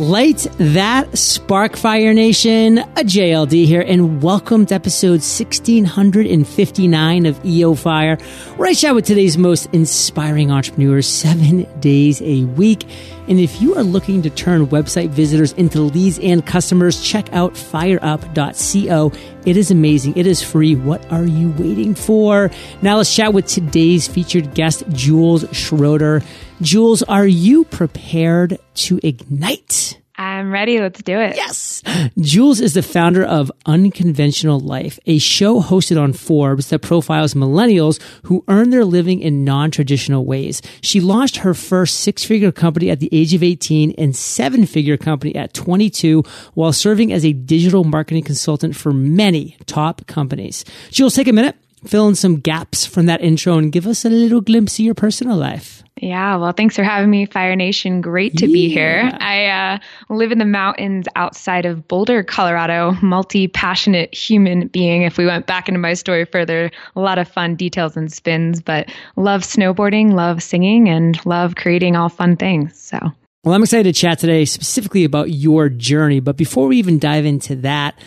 Light that spark fire nation, a JLD here, and welcome to episode 1659 of EO Fire, where I chat with today's most inspiring entrepreneurs seven days a week. And if you are looking to turn website visitors into leads and customers, check out fireup.co. It is amazing. It is free. What are you waiting for? Now let's chat with today's featured guest, Jules Schroeder. Jules, are you prepared to ignite? I'm ready. Let's do it. Yes. Jules is the founder of Unconventional Life, a show hosted on Forbes that profiles millennials who earn their living in non-traditional ways. She launched her first six-figure company at the age of 18 and seven-figure company at 22 while serving as a digital marketing consultant for many top companies. Jules, take a minute, fill in some gaps from that intro and give us a little glimpse of your personal life. Yeah, well, thanks for having me, Fire Nation. Great to yeah. be here. I uh, live in the mountains outside of Boulder, Colorado. Multi passionate human being. If we went back into my story further, a lot of fun details and spins, but love snowboarding, love singing, and love creating all fun things. So. Well, I'm excited to chat today specifically about your journey. But before we even dive into that,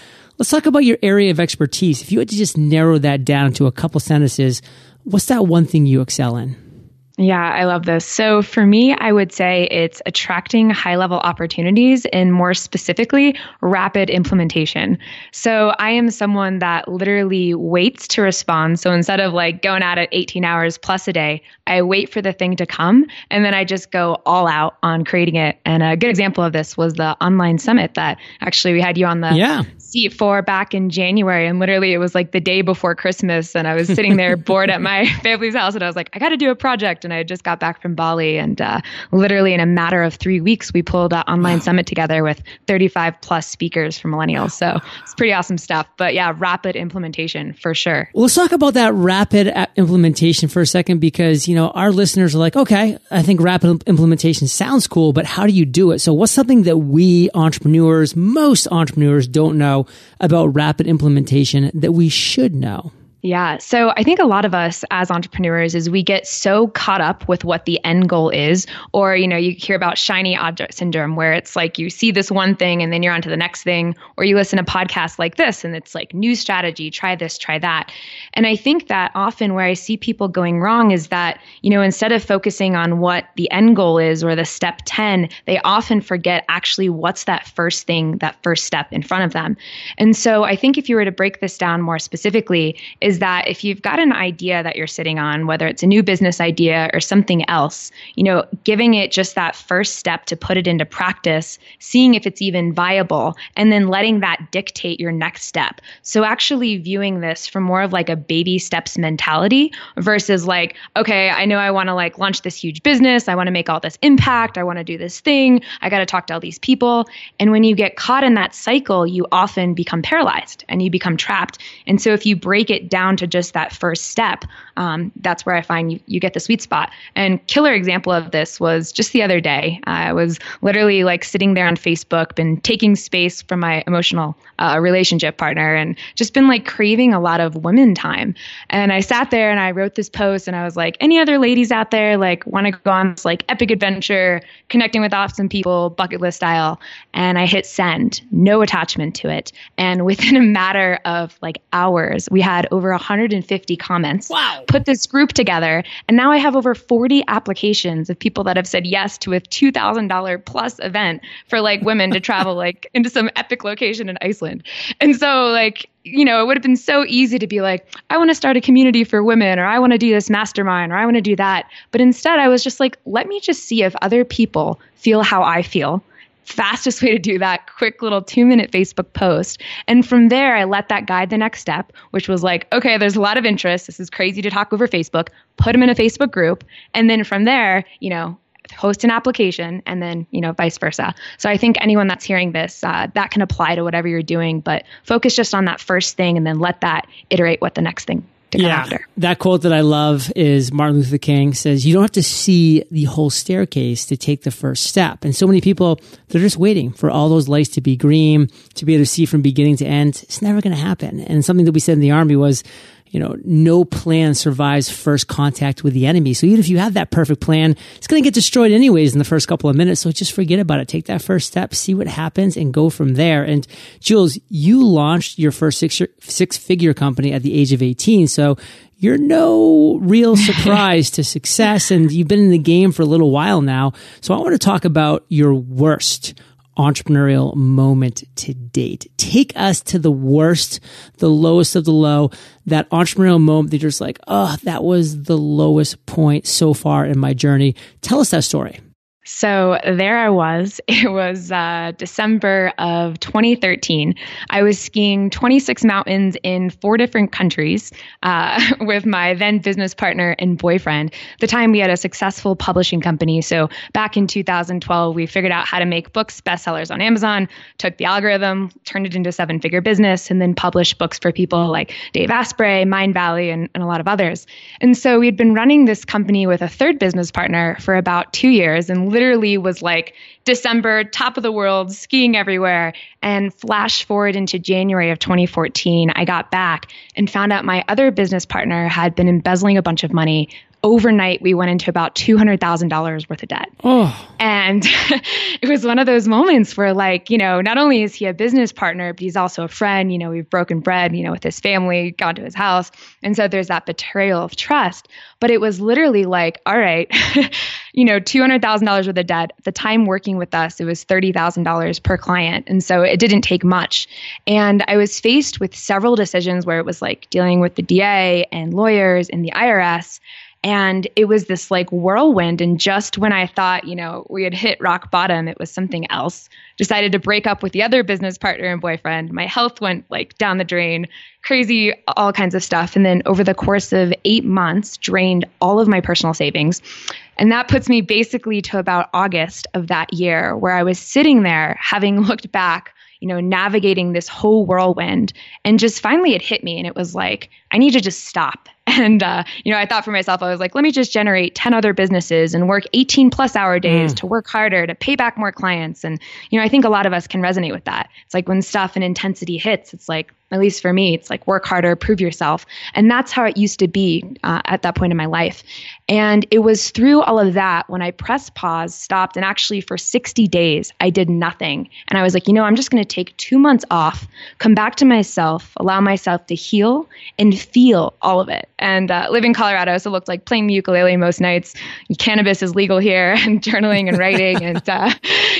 let's talk about your area of expertise. If you had to just narrow that down to a couple sentences, what's that one thing you excel in? Yeah, I love this. So for me, I would say it's attracting high level opportunities and more specifically, rapid implementation. So I am someone that literally waits to respond. So instead of like going at it 18 hours plus a day, I wait for the thing to come and then I just go all out on creating it. And a good example of this was the online summit that actually we had you on the yeah. seat for back in January. And literally it was like the day before Christmas. And I was sitting there bored at my family's house and I was like, I got to do a project and I just got back from Bali, and uh, literally in a matter of three weeks, we pulled an online wow. summit together with 35 plus speakers for millennials. So it's pretty awesome stuff. But yeah, rapid implementation for sure. Well, let's talk about that rapid implementation for a second, because you know our listeners are like, okay, I think rapid implementation sounds cool, but how do you do it? So, what's something that we entrepreneurs, most entrepreneurs, don't know about rapid implementation that we should know? Yeah. So I think a lot of us as entrepreneurs is we get so caught up with what the end goal is, or, you know, you hear about shiny object syndrome where it's like you see this one thing and then you're on to the next thing, or you listen to podcasts like this and it's like new strategy, try this, try that. And I think that often where I see people going wrong is that, you know, instead of focusing on what the end goal is or the step 10, they often forget actually what's that first thing, that first step in front of them. And so I think if you were to break this down more specifically, that if you've got an idea that you're sitting on, whether it's a new business idea or something else, you know, giving it just that first step to put it into practice, seeing if it's even viable, and then letting that dictate your next step. So actually viewing this from more of like a baby steps mentality versus like, okay, I know I want to like launch this huge business. I want to make all this impact. I want to do this thing. I got to talk to all these people. And when you get caught in that cycle, you often become paralyzed and you become trapped. And so if you break it down down to just that first step, um, that's where I find you, you get the sweet spot. And killer example of this was just the other day. I was literally like sitting there on Facebook, been taking space from my emotional uh, relationship partner, and just been like craving a lot of women time. And I sat there and I wrote this post, and I was like, any other ladies out there like want to go on this like epic adventure, connecting with awesome people, bucket list style? And I hit send, no attachment to it. And within a matter of like hours, we had over 150 comments. Wow. Put this group together. And now I have over 40 applications of people that have said yes to a $2,000 plus event for like women to travel like into some epic location in Iceland. And so like, you know, it would have been so easy to be like, I want to start a community for women, or I want to do this mastermind, or I want to do that. But instead, I was just like, let me just see if other people feel how I feel fastest way to do that quick little two minute facebook post. And from there i let that guide the next step which was like okay there's a lot of interest. This is crazy to talk over facebook. Put them in a facebook group. And then from there you know host an application and then you know vice versa. So i think anyone that's hearing this uh, that can apply to whatever you're doing but focus just on that first thing and then let that iterate what the next thing to come yeah, after. That quote that I love is Martin Luther King says, You don't have to see the whole staircase to take the first step. And so many people, they're just waiting for all those lights to be green, to be able to see from beginning to end. It's never going to happen. And something that we said in the army was, you know, no plan survives first contact with the enemy. So even if you have that perfect plan, it's going to get destroyed anyways in the first couple of minutes. So just forget about it. Take that first step, see what happens and go from there. And Jules, you launched your first six, six figure company at the age of 18. So you're no real surprise to success and you've been in the game for a little while now. So I want to talk about your worst entrepreneurial moment to date. Take us to the worst, the lowest of the low, that entrepreneurial moment that you're just like, oh, that was the lowest point so far in my journey. Tell us that story. So there I was. It was uh, December of 2013. I was skiing 26 mountains in four different countries uh, with my then business partner and boyfriend. the time we had a successful publishing company. So back in 2012, we figured out how to make books bestsellers on Amazon, took the algorithm, turned it into a seven figure business, and then published books for people like Dave Asprey, Mindvalley, and, and a lot of others. And so we had been running this company with a third business partner for about two years and literally was like December, top of the world, skiing everywhere. And flash forward into January of 2014, I got back and found out my other business partner had been embezzling a bunch of money overnight we went into about $200,000 worth of debt. Oh. And it was one of those moments where like, you know, not only is he a business partner, but he's also a friend, you know, we've broken bread, you know, with his family, gone to his house. And so there's that betrayal of trust. But it was literally like, all right, you know, $200,000 worth of debt. At the time working with us, it was $30,000 per client. And so it didn't take much. And I was faced with several decisions where it was like dealing with the DA and lawyers and the IRS. And it was this like whirlwind. And just when I thought, you know, we had hit rock bottom, it was something else. Decided to break up with the other business partner and boyfriend. My health went like down the drain, crazy, all kinds of stuff. And then over the course of eight months, drained all of my personal savings. And that puts me basically to about August of that year, where I was sitting there having looked back you know, navigating this whole whirlwind. And just finally it hit me and it was like, I need to just stop. And, uh, you know, I thought for myself, I was like, let me just generate 10 other businesses and work 18 plus hour days mm. to work harder, to pay back more clients. And, you know, I think a lot of us can resonate with that. It's like when stuff and intensity hits, it's like, at least for me, it's like work harder, prove yourself. And that's how it used to be uh, at that point in my life. And it was through all of that when I pressed pause, stopped, and actually for 60 days, I did nothing. And I was like, you know, I'm just going to take two months off, come back to myself, allow myself to heal and feel all of it. And uh, live in Colorado, so it looked like playing the ukulele most nights. Cannabis is legal here, and journaling and writing. and, uh,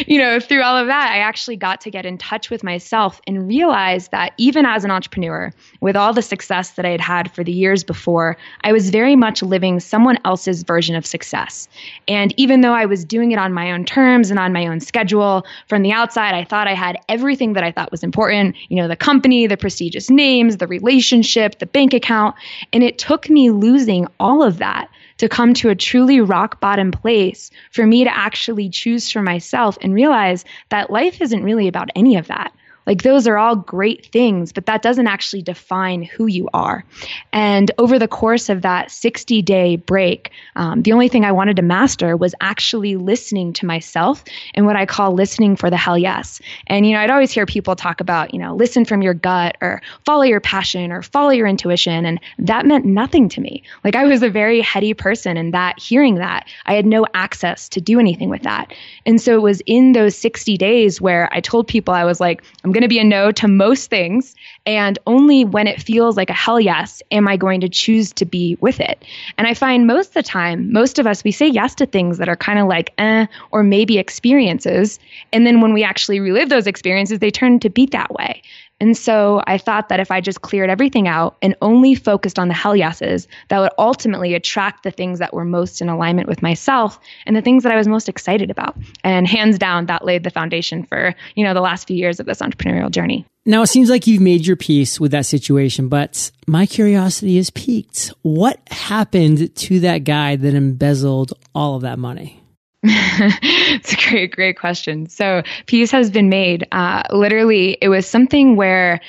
you know, through all of that, I actually got to get in touch with myself and realize that even as an entrepreneur, with all the success that I had had for the years before, I was very much living someone else's version of success. And even though I was doing it on my own terms and on my own schedule, from the outside, I thought I had everything that I thought was important you know, the company, the prestigious names, the relationship, the bank account. And it took me losing all of that to come to a truly rock bottom place for me to actually choose for myself and realize that life isn't really about any of that. Like those are all great things, but that doesn't actually define who you are. And over the course of that 60 day break, um, the only thing I wanted to master was actually listening to myself and what I call listening for the hell yes. And, you know, I'd always hear people talk about, you know, listen from your gut or follow your passion or follow your intuition. And that meant nothing to me. Like I was a very heady person and that hearing that, I had no access to do anything with that. And so it was in those 60 days where I told people I was like, I'm I'm going to be a no to most things. And only when it feels like a hell yes am I going to choose to be with it. And I find most of the time, most of us, we say yes to things that are kind of like eh, or maybe experiences. And then when we actually relive those experiences, they turn to be that way. And so I thought that if I just cleared everything out and only focused on the hell yeses, that would ultimately attract the things that were most in alignment with myself and the things that I was most excited about. And hands down, that laid the foundation for, you know, the last few years of this entrepreneurial journey. Now, it seems like you've made your peace with that situation, but my curiosity is piqued. What happened to that guy that embezzled all of that money? it's a great, great question. So, peace has been made. Uh, literally, it was something where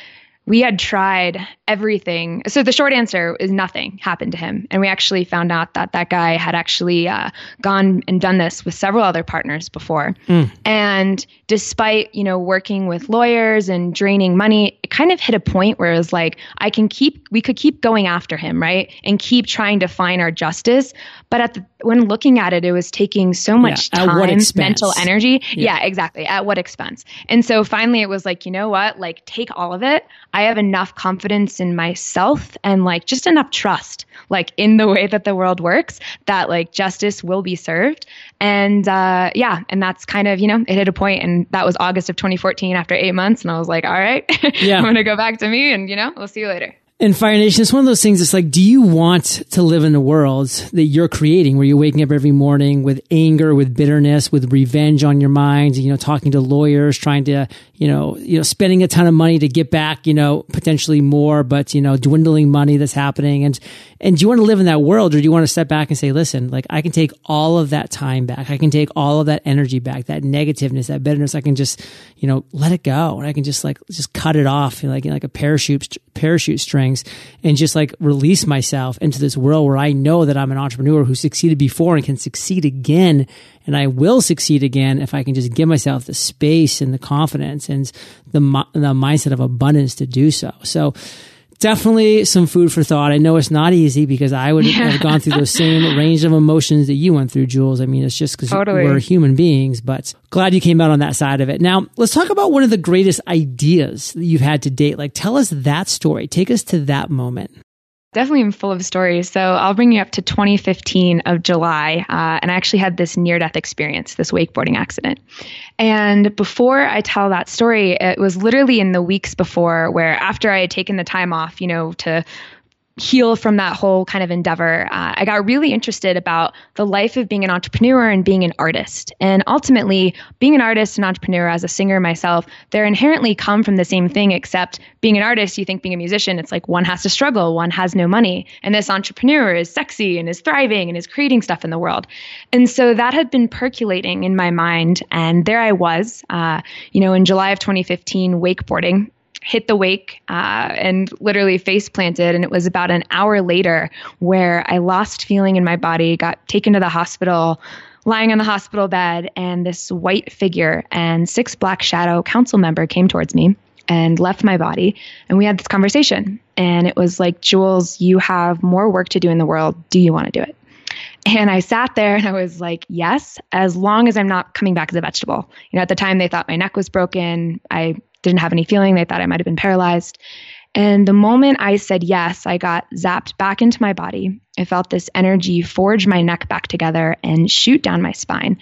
we had tried everything. So the short answer is nothing happened to him. And we actually found out that that guy had actually uh, gone and done this with several other partners before. Mm. And despite, you know, working with lawyers and draining money, it kind of hit a point where it was like, I can keep, we could keep going after him, right? And keep trying to find our justice. But at the, when looking at it, it was taking so much yeah, time, mental energy. Yeah. yeah, exactly. At what expense? And so finally it was like, you know what? Like, take all of it. I have enough confidence in myself and like just enough trust, like in the way that the world works, that like justice will be served. And uh, yeah, and that's kind of, you know, it hit a point and that was August of 2014 after eight months. And I was like, all right, yeah. I'm going to go back to me and, you know, we'll see you later. And Fire Nation, it's one of those things. It's like, do you want to live in the world that you're creating where you're waking up every morning with anger, with bitterness, with revenge on your mind, you know, talking to lawyers, trying to, you know, you know, spending a ton of money to get back, you know, potentially more, but, you know, dwindling money that's happening. And, and do you want to live in that world or do you want to step back and say, listen, like I can take all of that time back. I can take all of that energy back, that negativeness, that bitterness. I can just, you know, let it go. And I can just like, just cut it off like, like a parachute, parachute strings and just like release myself into this world where I know that I'm an entrepreneur who succeeded before and can succeed again and I will succeed again if I can just give myself the space and the confidence and the the mindset of abundance to do so. So definitely some food for thought. I know it's not easy because I would yeah. have gone through those same range of emotions that you went through, Jules. I mean, it's just because totally. we're human beings, but glad you came out on that side of it. Now, let's talk about one of the greatest ideas that you've had to date. Like, tell us that story. Take us to that moment. Definitely am full of stories. So I'll bring you up to 2015 of July. Uh, and I actually had this near death experience, this wakeboarding accident. And before I tell that story, it was literally in the weeks before where after I had taken the time off, you know, to heal from that whole kind of endeavor, uh, I got really interested about the life of being an entrepreneur and being an artist. And ultimately, being an artist and entrepreneur as a singer myself, they're inherently come from the same thing, except being an artist, you think being a musician, it's like one has to struggle, one has no money. And this entrepreneur is sexy and is thriving and is creating stuff in the world. And so that had been percolating in my mind. And there I was, uh, you know, in July of 2015, wakeboarding hit the wake uh, and literally face planted. And it was about an hour later where I lost feeling in my body, got taken to the hospital, lying on the hospital bed, and this white figure and six black shadow council member came towards me and left my body. And we had this conversation. And it was like, Jules, you have more work to do in the world. Do you want to do it? And I sat there and I was like, yes, as long as I'm not coming back as a vegetable. You know, at the time they thought my neck was broken. I didn't have any feeling. They thought I might have been paralyzed. And the moment I said yes, I got zapped back into my body. I felt this energy forge my neck back together and shoot down my spine.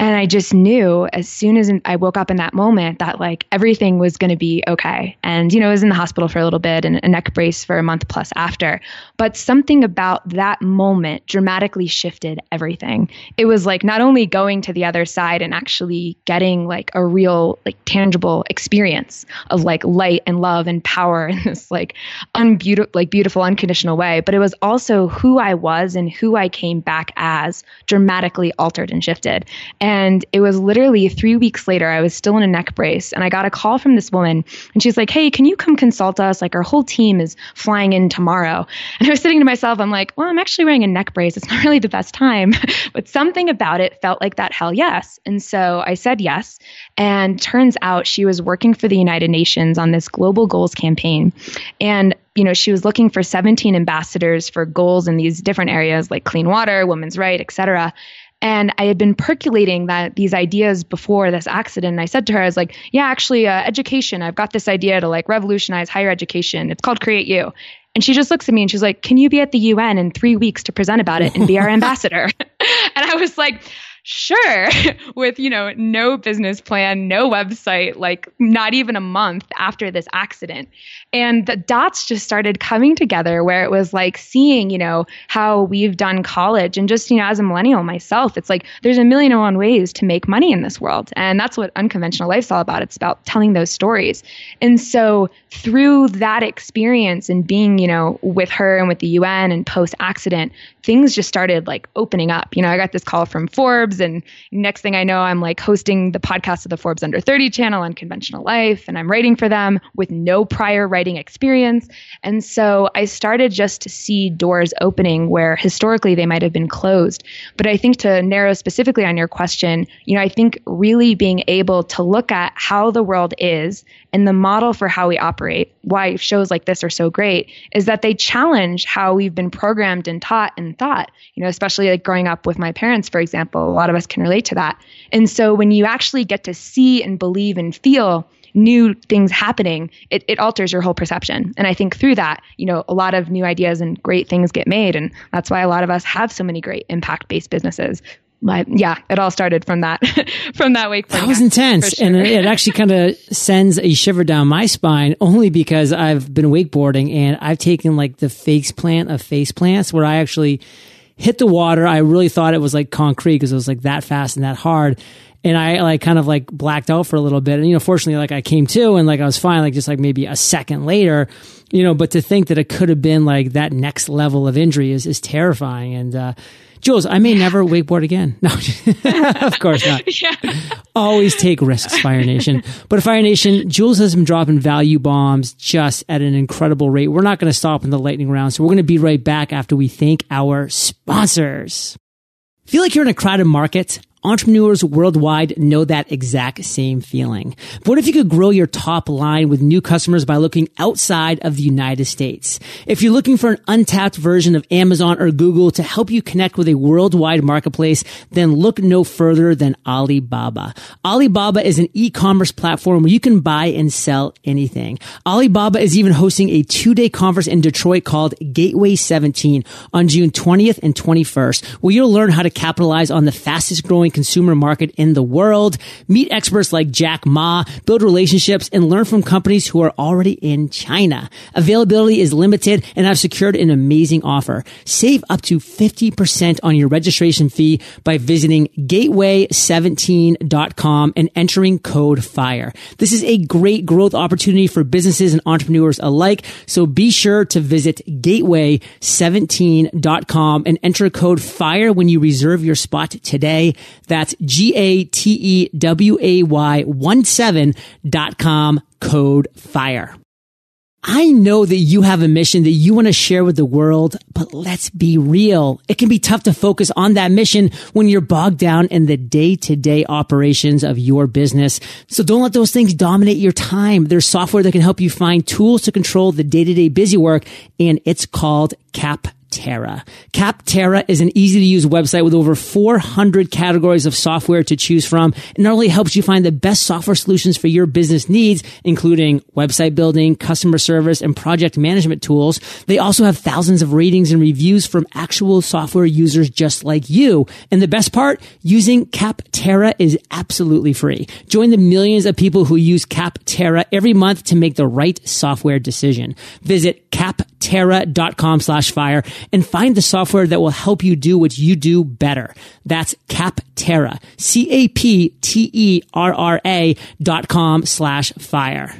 And I just knew as soon as I woke up in that moment that like everything was going to be okay. And, you know, I was in the hospital for a little bit and a neck brace for a month plus after. But something about that moment dramatically shifted everything. It was like not only going to the other side and actually getting like a real, like tangible experience of like light and love and power in this like unbeautiful, like beautiful, unconditional way, but it was also who I was and who I came back as dramatically altered and shifted. And and it was literally three weeks later, I was still in a neck brace and I got a call from this woman and she's like, Hey, can you come consult us? Like our whole team is flying in tomorrow. And I was sitting to myself, I'm like, well, I'm actually wearing a neck brace. It's not really the best time, but something about it felt like that hell yes. And so I said yes. And turns out she was working for the United Nations on this global goals campaign. And you know, she was looking for 17 ambassadors for goals in these different areas like clean water, women's right, et cetera. And I had been percolating that these ideas before this accident. And I said to her, I was like, yeah, actually, uh, education. I've got this idea to like revolutionize higher education. It's called Create You. And she just looks at me and she's like, can you be at the UN in three weeks to present about it and be our ambassador? and I was like, sure with you know no business plan no website like not even a month after this accident. And the dots just started coming together where it was like seeing you know how we've done college. And just you know as a millennial myself it's like there's a million and one ways to make money in this world. And that's what unconventional life's all about. It's about telling those stories. And so through that experience and being you know with her and with the UN and post accident things just started like opening up. You know I got this call from Forbes And next thing I know, I'm like hosting the podcast of the Forbes Under 30 channel Unconventional Life, and I'm writing for them with no prior writing experience. And so I started just to see doors opening where historically they might have been closed. But I think to narrow specifically on your question, you know, I think really being able to look at how the world is and the model for how we operate, why shows like this are so great, is that they challenge how we've been programmed and taught and thought. You know, especially like growing up with my parents, for example, a lot of us can relate to that. And so when you actually get to see and believe and feel new things happening, it, it alters your whole perception. And I think through that, you know, a lot of new ideas and great things get made. And that's why a lot of us have so many great impact based businesses But yeah, it all started from that from that wakeboarding. That was intense, sure. and it actually kind of sends a shiver down my spine. Only because I've been wakeboarding and I've taken like the face plant of face plants, where I actually hit the water. I really thought it was like concrete because it was like that fast and that hard. And I like kind of like blacked out for a little bit. And, you know, fortunately, like I came to and like I was fine, like just like maybe a second later, you know, but to think that it could have been like that next level of injury is, is terrifying. And, uh, Jules, I may never wakeboard again. No, of course not. Yeah. Always take risks, Fire Nation. But Fire Nation, Jules has been dropping value bombs just at an incredible rate. We're not going to stop in the lightning round, so we're going to be right back after we thank our sponsors. Feel like you're in a crowded market? Entrepreneurs worldwide know that exact same feeling. But what if you could grow your top line with new customers by looking outside of the United States? If you're looking for an untapped version of Amazon or Google to help you connect with a worldwide marketplace, then look no further than Alibaba. Alibaba is an e-commerce platform where you can buy and sell anything. Alibaba is even hosting a two-day conference in Detroit called Gateway 17 on June 20th and 21st, where you'll learn how to capitalize on the fastest growing consumer market in the world. Meet experts like Jack Ma, build relationships, and learn from companies who are already in China. Availability is limited, and I've secured an amazing offer. Save up to 50% on your registration fee by visiting gateway17.com and entering code FIRE. This is a great growth opportunity for businesses and entrepreneurs alike, so be sure to visit gateway17.com and enter code FIRE when you reserve your spot today. That's G-A-T-E-W-A-Y one seven dot com code FIRE. I know that you have a mission that you want to share with the world, but let's be real. It can be tough to focus on that mission when you're bogged down in the day to day operations of your business. So don't let those things dominate your time. There's software that can help you find tools to control the day to day busy work, and it's called Cap Capterra. Capterra is an easy to use website with over 400 categories of software to choose from. It not only helps you find the best software solutions for your business needs, including website building, customer service, and project management tools, they also have thousands of ratings and reviews from actual software users just like you. And the best part, using Capterra is absolutely free. Join the millions of people who use Capterra every month to make the right software decision. Visit capterra.com slash fire and find the software that will help you do what you do better. That's Capterra, C-A-P-T-E-R-R-A dot com slash fire.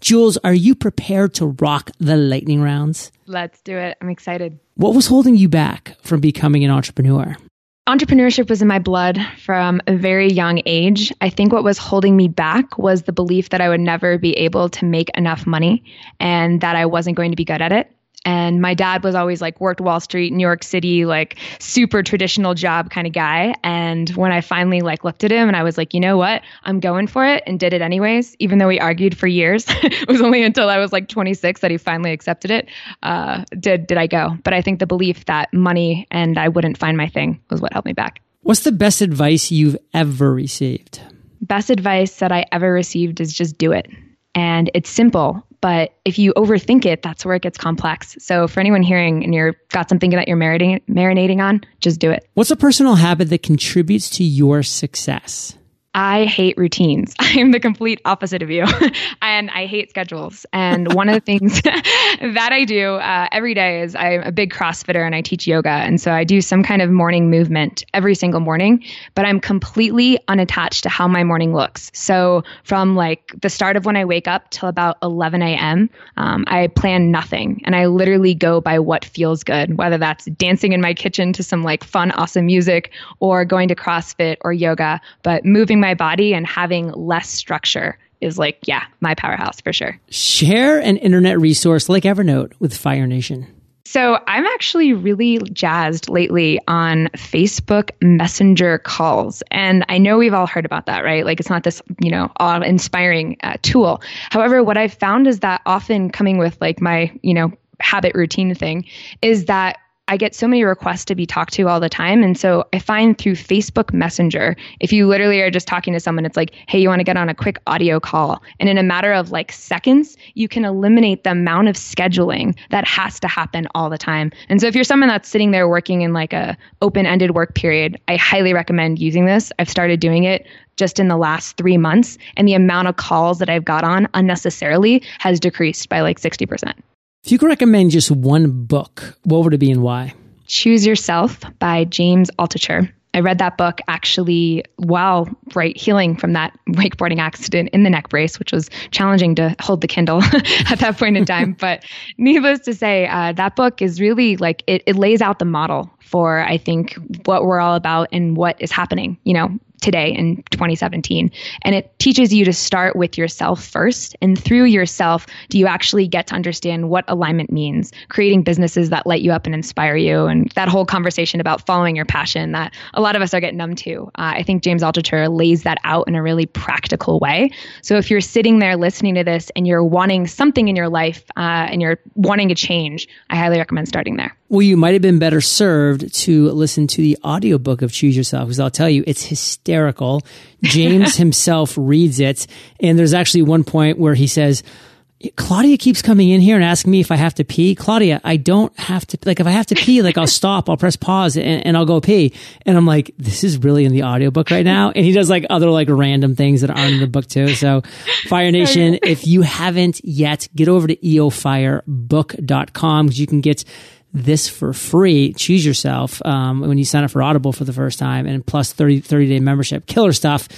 Jules, are you prepared to rock the lightning rounds? Let's do it. I'm excited. What was holding you back from becoming an entrepreneur? Entrepreneurship was in my blood from a very young age. I think what was holding me back was the belief that I would never be able to make enough money and that I wasn't going to be good at it. And my dad was always like worked Wall Street, New York City, like super traditional job kind of guy. And when I finally like looked at him and I was like, you know what? I'm going for it and did it anyways, even though we argued for years. it was only until I was like 26 that he finally accepted it. Uh, did did I go? But I think the belief that money and I wouldn't find my thing was what held me back. What's the best advice you've ever received? Best advice that I ever received is just do it. And it's simple, but if you overthink it, that's where it gets complex. So for anyone hearing and you're got something that you're marinating, marinating on, just do it. What's a personal habit that contributes to your success? I hate routines. I am the complete opposite of you. and I hate schedules. And one of the things that I do uh, every day is I'm a big CrossFitter and I teach yoga. And so I do some kind of morning movement every single morning, but I'm completely unattached to how my morning looks. So from like the start of when I wake up till about 11 a.m., um, I plan nothing. And I literally go by what feels good, whether that's dancing in my kitchen to some like fun, awesome music or going to CrossFit or yoga, but moving my body and having less structure is like, yeah, my powerhouse for sure. Share an internet resource like Evernote with Fire Nation. So I'm actually really jazzed lately on Facebook Messenger calls. And I know we've all heard about that, right? Like it's not this, you know, awe inspiring uh, tool. However, what I've found is that often coming with like my, you know, habit routine thing is that I get so many requests to be talked to all the time. And so I find through Facebook Messenger, if you literally are just talking to someone, it's like, hey, you want to get on a quick audio call. And in a matter of like seconds, you can eliminate the amount of scheduling that has to happen all the time. And so if you're someone that's sitting there working in like a open-ended work period, I highly recommend using this. I've started doing it just in the last three months, and the amount of calls that I've got on unnecessarily has decreased by like 60%. If you could recommend just one book, what would it be and why? Choose Yourself by James Altucher. I read that book actually while right healing from that wakeboarding accident in the neck brace, which was challenging to hold the Kindle at that point in time. but needless to say, uh, that book is really like it, it lays out the model for I think what we're all about and what is happening. You know, today in 2017. And it teaches you to start with yourself first. And through yourself, do you actually get to understand what alignment means, creating businesses that light you up and inspire you, and that whole conversation about following your passion that a lot of us are getting numb to. Uh, I think James Altucher lays that out in a really practical way. So if you're sitting there listening to this and you're wanting something in your life uh, and you're wanting to change, I highly recommend starting there. Well, you might have been better served to listen to the audiobook of Choose Yourself because I'll tell you, it's hysterical. James himself reads it. And there's actually one point where he says, Claudia keeps coming in here and asking me if I have to pee. Claudia, I don't have to, like, if I have to pee, like, I'll stop, I'll press pause and, and, I'll go pee. And I'm like, this is really in the audiobook right now. And he does like other like random things that aren't in the book too. So Fire Nation, if you haven't yet, get over to eofirebook.com because you can get this for free. Choose yourself um, when you sign up for Audible for the first time and plus 30, 30 day membership. Killer stuff.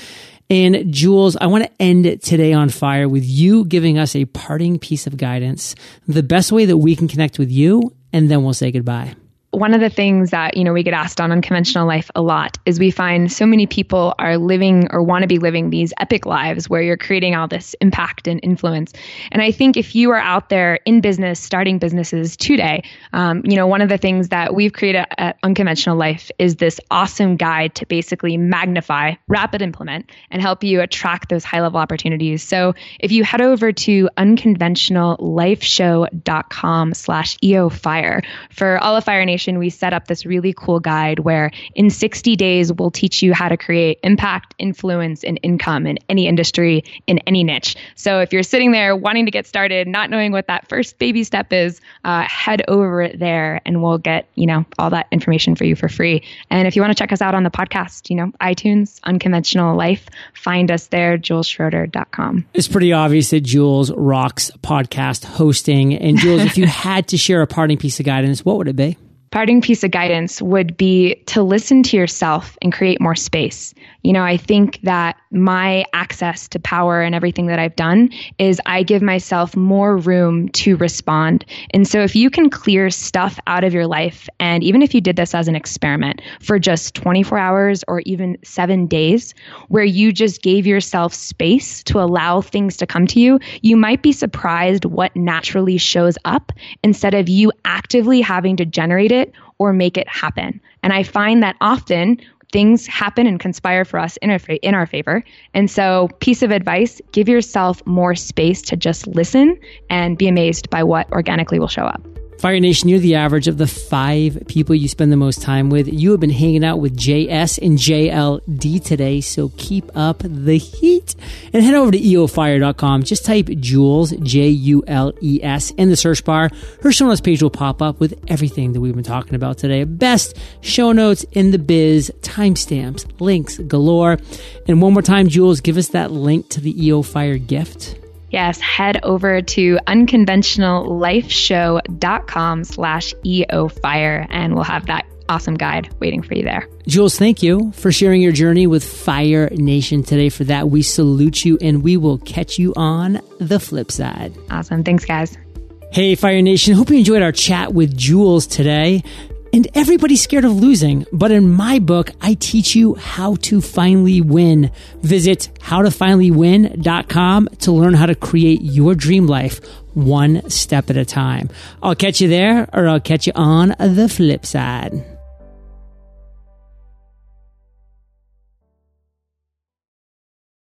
And Jules, I want to end today on fire with you giving us a parting piece of guidance, the best way that we can connect with you, and then we'll say goodbye one of the things that you know we get asked on unconventional life a lot is we find so many people are living or want to be living these epic lives where you're creating all this impact and influence. And i think if you are out there in business starting businesses today um, you know one of the things that we've created at unconventional life is this awesome guide to basically magnify rapid implement and help you attract those high level opportunities. So if you head over to unconventionallifeshow.com slash eofire for all of fire nation we set up this really cool guide where in 60 days, we'll teach you how to create impact, influence, and income in any industry, in any niche. So if you're sitting there wanting to get started, not knowing what that first baby step is, uh, head over there and we'll get, you know, all that information for you for free. And if you want to check us out on the podcast, you know, iTunes, Unconventional Life, find us there, julesschroeder.com. It's pretty obvious that Jules rocks podcast hosting. And Jules, if you had to share a parting piece of guidance, what would it be? Parting piece of guidance would be to listen to yourself and create more space. You know, I think that my access to power and everything that I've done is I give myself more room to respond. And so if you can clear stuff out of your life, and even if you did this as an experiment for just 24 hours or even seven days, where you just gave yourself space to allow things to come to you, you might be surprised what naturally shows up instead of you actively having to generate it or make it happen. And I find that often things happen and conspire for us in our, in our favor. And so, piece of advice give yourself more space to just listen and be amazed by what organically will show up. Fire Nation, you're the average of the five people you spend the most time with. You have been hanging out with JS and JLD today, so keep up the heat. And head over to eofire.com. Just type Jules, J U L E S, in the search bar. Her show notes page will pop up with everything that we've been talking about today. Best show notes in the biz, timestamps, links galore. And one more time, Jules, give us that link to the EO Fire gift. Yes, head over to unconventionallifeshow.com slash eofire and we'll have that awesome guide waiting for you there. Jules, thank you for sharing your journey with Fire Nation today. For that, we salute you and we will catch you on the flip side. Awesome. Thanks, guys. Hey, Fire Nation. Hope you enjoyed our chat with Jules today. And everybody's scared of losing. But in my book, I teach you how to finally win. Visit howtofinallywin.com to learn how to create your dream life one step at a time. I'll catch you there or I'll catch you on the flip side.